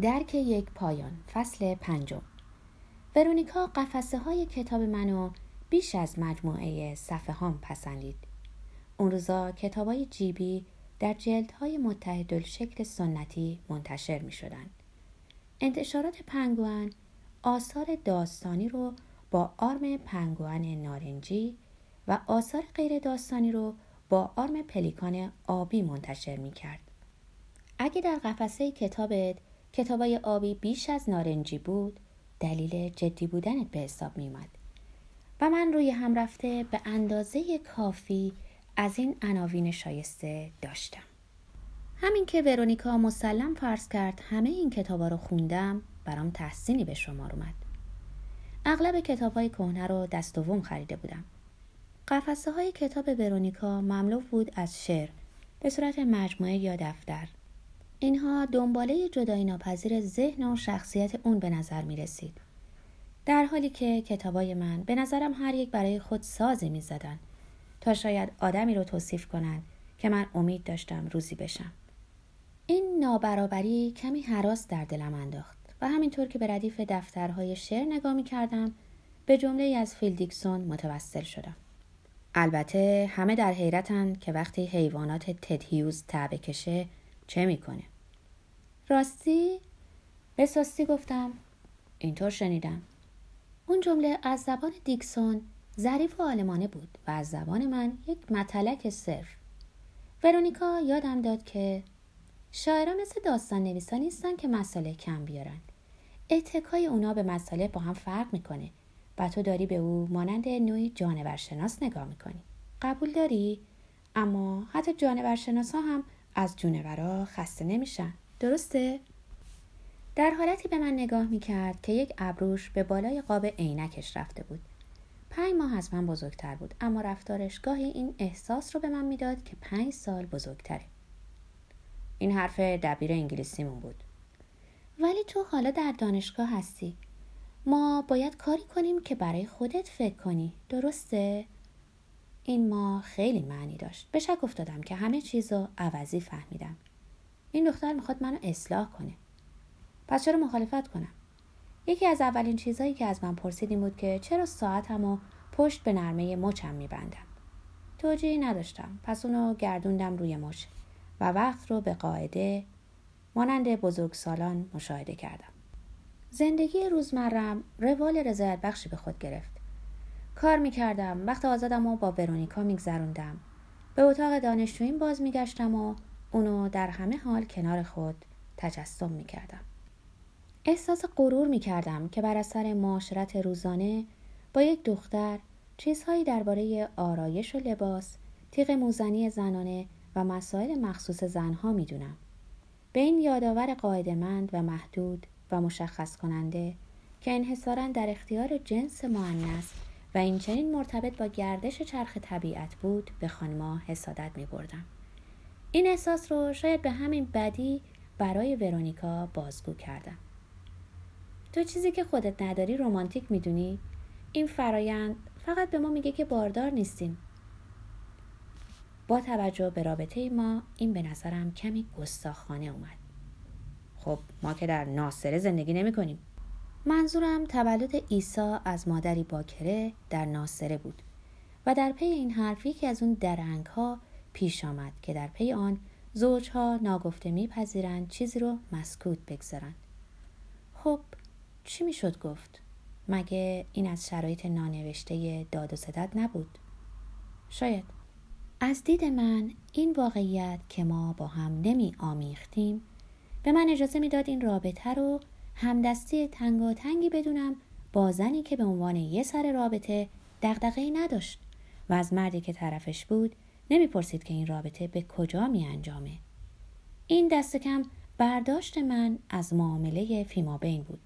درک یک پایان فصل پنجم ورونیکا قفسه های کتاب منو بیش از مجموعه صفحه هم پسندید اون روزا کتاب های جیبی در جلدهای متحدل شکل سنتی منتشر می شدن. انتشارات پنگوان آثار داستانی رو با آرم پنگوان نارنجی و آثار غیر داستانی رو با آرم پلیکان آبی منتشر می کرد. اگه در قفسه کتابت کتابای آبی بیش از نارنجی بود دلیل جدی بودنت به حساب می اومد. و من روی هم رفته به اندازه کافی از این عناوین شایسته داشتم. همین که ورونیکا مسلم فرض کرد همه این کتابا رو خوندم برام تحسینی به شما اومد. اغلب کتاب های کهنه رو دست دوم خریده بودم. قفسه های کتاب ورونیکا مملو بود از شعر به صورت مجموعه یا دفتر اینها دنباله جدایی ناپذیر ذهن و شخصیت اون به نظر می رسید. در حالی که کتابای من به نظرم هر یک برای خود سازی می زدن تا شاید آدمی رو توصیف کنند که من امید داشتم روزی بشم. این نابرابری کمی هراس در دلم انداخت و همینطور که به ردیف دفترهای شعر نگاه می کردم به جمله‌ای از فیلدیکسون متوسل شدم. البته همه در حیرتن که وقتی حیوانات تدهیوز تعبه کشه چه می‌کنه راستی؟ به ساستی گفتم. اینطور شنیدم. اون جمله از زبان دیکسون ظریف و آلمانه بود و از زبان من یک متلک صرف. ورونیکا یادم داد که شاعران مثل داستان نویسا نیستن که مسئله کم بیارن. اتکای اونا به مسئله با هم فرق می‌کنه و تو داری به او مانند نوعی جانورشناس نگاه می‌کنی. قبول داری؟ اما حتی جانورشناس ها هم از جونورا خسته نمیشن. درسته؟ در حالتی به من نگاه می‌کرد که یک ابروش به بالای قاب عینکش رفته بود. پنج ماه از من بزرگتر بود اما رفتارش گاهی این احساس رو به من می‌داد که پنج سال بزرگتره. این حرف دبیر انگلیسیمون بود. ولی تو حالا در دانشگاه هستی. ما باید کاری کنیم که برای خودت فکر کنی. درسته؟ این ما خیلی معنی داشت. به شک افتادم که همه چیز رو عوضی فهمیدم. این دختر می‌خواد منو اصلاح کنه. پس چرا مخالفت کنم؟ یکی از اولین چیزهایی که از من پرسید این بود که چرا ساعتم و پشت به نرمه مچم میبندم؟ توجیهی نداشتم. پس اونو گردوندم روی مچ و وقت رو به قاعده مانند بزرگ سالان مشاهده کردم. زندگی روزمرم روال رضایت بخشی به خود گرفت. کار می‌کردم وقت آزادم و با ورونیکا میگذروندم. به اتاق دانشجوییم باز میگشتم و اونو در همه حال کنار خود تجسم می‌کردم احساس غرور می‌کردم که بر اثر معاشرت روزانه با یک دختر چیزهایی درباره آرایش و لباس تیغ موزنی زنانه و مسائل مخصوص زنها می‌دونم به این یادآور قاعدمند و محدود و مشخص کننده که انحصارا در اختیار جنس معنیس و این چنین مرتبط با گردش چرخ طبیعت بود به خانما حسادت می بردم. این احساس رو شاید به همین بدی برای ورونیکا بازگو کردم. تو چیزی که خودت نداری رومانتیک می‌دونی؟ این فرایند فقط به ما میگه که باردار نیستیم. با توجه به رابطه ما این به نظرم کمی گستاخانه اومد. خب ما که در ناصره زندگی نمی کنیم. منظورم تولد عیسی از مادری باکره در ناصره بود و در پی این حرف یکی از اون درنگ ها پیش آمد که در پی آن زوجها ناگفته میپذیرند چیزی رو مسکوت بگذارند. خب چی می‌شد گفت؟ مگه این از شرایط نانوشته داد و ستد نبود؟ شاید. از دید من این واقعیت که ما با هم نمی آمیختیم به من اجازه می‌داد این رابطه رو همدستی تنگ تنگی بدونم با زنی که به عنوان یه سر رابطه دغدغه‌ای نداشت و از مردی که طرفش بود نمی‌پرسید که این رابطه به کجا می انجامه. این دست کم برداشت من از معامله فیما بین بود.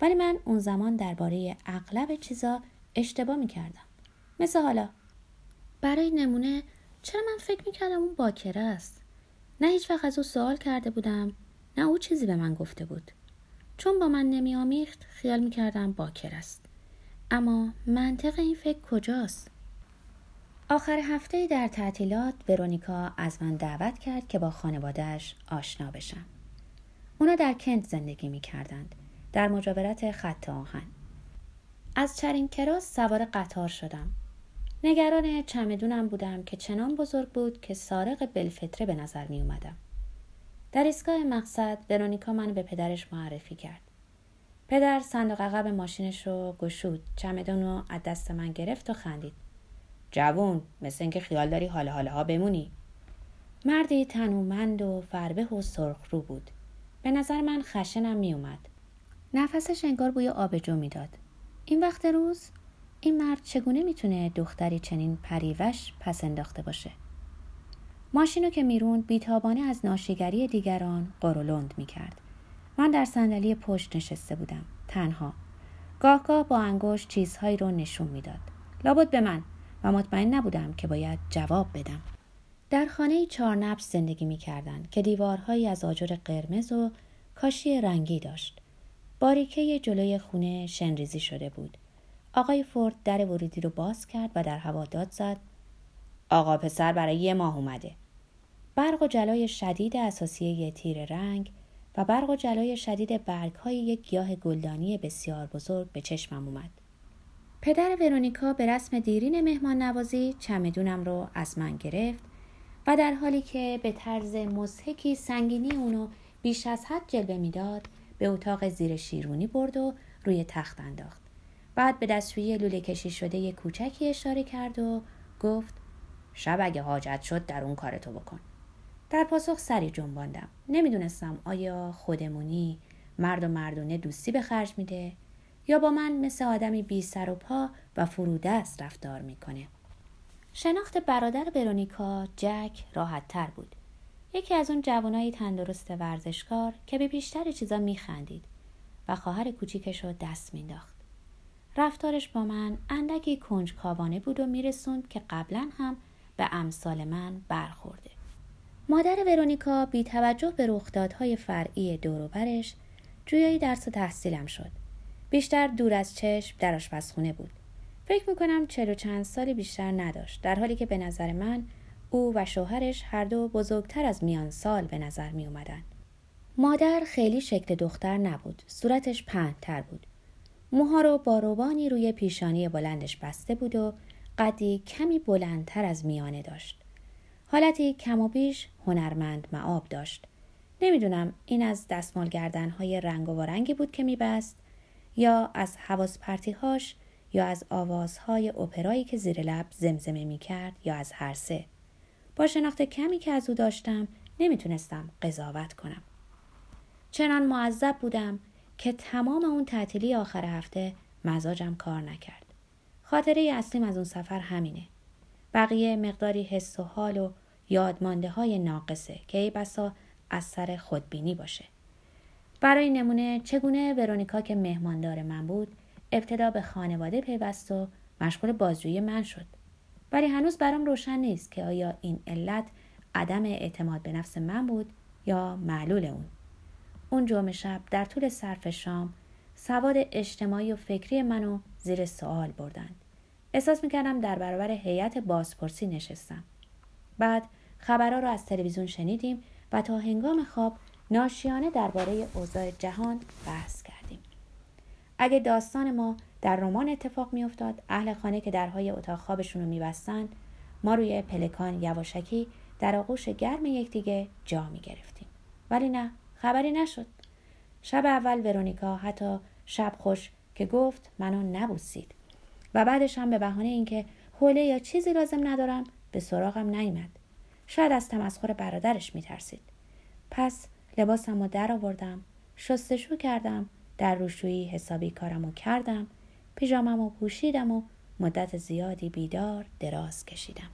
ولی من اون زمان درباره اغلب چیزا اشتباه می کردم. مثل حالا برای نمونه چرا من فکر می کردم اون باکره است؟ نه هیچ وقت از او سوال کرده بودم نه او چیزی به من گفته بود. چون با من نمی آمیخت خیال می کردم باکر است. اما منطق این فکر کجاست؟ آخر هفته در تعطیلات ورونیکا از من دعوت کرد که با خانوادهش آشنا بشم. اونا در کنت زندگی می کردند. در مجاورت خط آهن. از چرین کراس سوار قطار شدم. نگران چمدونم بودم که چنان بزرگ بود که سارق بلفتره به نظر می اومدم. در ایستگاه مقصد ورونیکا منو به پدرش معرفی کرد. پدر صندوق عقب ماشینش رو گشود چمدون رو از دست من گرفت و خندید جوون مثل اینکه خیال داری حال حاله ها بمونی. مردی تنومند و فربه و سرخ رو بود. به نظر من خشنم می اومد نفسش انگار بوی آبجو می‌داد. این وقت روز این مرد چگونه می‌تونه دختری چنین پریوش پس انداخته باشه؟ ماشینو که می‌روند بیتابانه از ناشیگری دیگران قرولند می‌کرد. من در صندلی پشت نشسته بودم تنها. گاه با انگشت چیزهایی رو نشون می‌داد. لابد به من. و مطمئن نبودم که باید جواب بدم در خانه چهار نبش زندگی می که دیوارهایی از آجر قرمز و کاشی رنگی داشت. باریکه جلوی خونه شنریزی شده بود. آقای فورد در ورودی رو باز کرد و در هوا داد زد. آقا پسر برای یه ماه اومده. برق و جلای شدید اساسیه تیر رنگ و برق و جلای شدید برگ های یک گیاه گلدانی بسیار بزرگ به چشمم اومد. پدر ورونیکا به رسم دیرین مهمان نوازی چمدونم رو از من گرفت و در حالی که به طرز مزهکی سنگینی اونو بیش از حد جلوه می‌داد به اتاق زیر شیرونی برد و روی تخت انداخت. بعد به دستشویی لوله کشی شده کوچکی اشاره کرد و گفت شب اگه حاجت شد در اون کارتو بکن. در پاسخ سری جنباندم نمی‌دونستم آیا خودمونی مرد و مردونه دوستی به خرج میده یا با من مثل آدمی بی سر و پا و فرودست رفتار می‌کنه. شناخت برادر برونیکا جک راحت تر بود. یکی از اون جوانای تندرست ورزشکار که به بیشتر چیزا میخندید و خواهر کوچیکش رو دست مینداخت رفتارش با من اندکی کنجکاوانه بود و میرسوند که قبلا هم به امثال من برخورده. مادر ورونیکا بی توجه به رخدادهای فرعی دوروبرش جویای درس و تحصیلم شد. بیشتر دور از چشم در آشپزخونه بود. فکر می‌کنم چل و چند سال بیشتر نداشت در حالی که به نظر من او و شوهرش هر دو بزرگتر از میان سال به نظر می اومدن. مادر خیلی شکل دختر نبود. صورتش تر بود. موها رو با روبانی روی پیشانی بلندش بسته بود و قدی کمی بلندتر از میانه داشت. حالتی کم و بیش هنرمند معاب داشت. نمی‌دونم این از دستمال گردن های رنگ و رنگی بود که میبست یا از حواس پرتیهاش یا از آوازهای اپرایی که زیر لب زمزمه می‌کرد یا از هر سه. با شناخت کمی که از او داشتم نمی‌تونستم قضاوت کنم. چنان معذب بودم که تمام اون تعطیلی آخر هفته مزاجم کار نکرد. خاطره اصلیم از اون سفر همینه. بقیه مقداری حس و حال و یادمانده های ناقصه که ای بسا از سر خودبینی باشه. برای نمونه چگونه ورونیکا که مهماندار من بود ابتدا به خانواده پیوست و مشغول بازجویی من شد. ولی هنوز برام روشن نیست که آیا این علت عدم اعتماد به نفس من بود یا معلول اون. اون جمعه شب در طول صرف شام سواد اجتماعی و فکری منو زیر سوال بردند. احساس می‌کردم در برابر هیئت بازپرسی نشستم. بعد خبرها را از تلویزیون شنیدیم و تا هنگام خواب ناشیانه درباره اوضاع جهان بحث کردیم. اگه داستان ما در رمان اتفاق میافتاد اهل خانه که درهای اتاق خوابشون رو میبستند ما روی پلکان یواشکی در آغوش گرم یکدیگه جا می گرفتیم. ولی نه خبری نشد. شب اول ورونیکا حتی شب خوش که گفت منو نبوسید و بعدش هم به بهانه اینکه حوله یا چیزی لازم ندارم به سراغم نیامد شاید از تمسخر برادرش میترسید پس لباسم رو در آوردم شستشو کردم در روشویی حسابی کارم رو کردم پیژامم رو پوشیدم و مدت زیادی بیدار دراز کشیدم.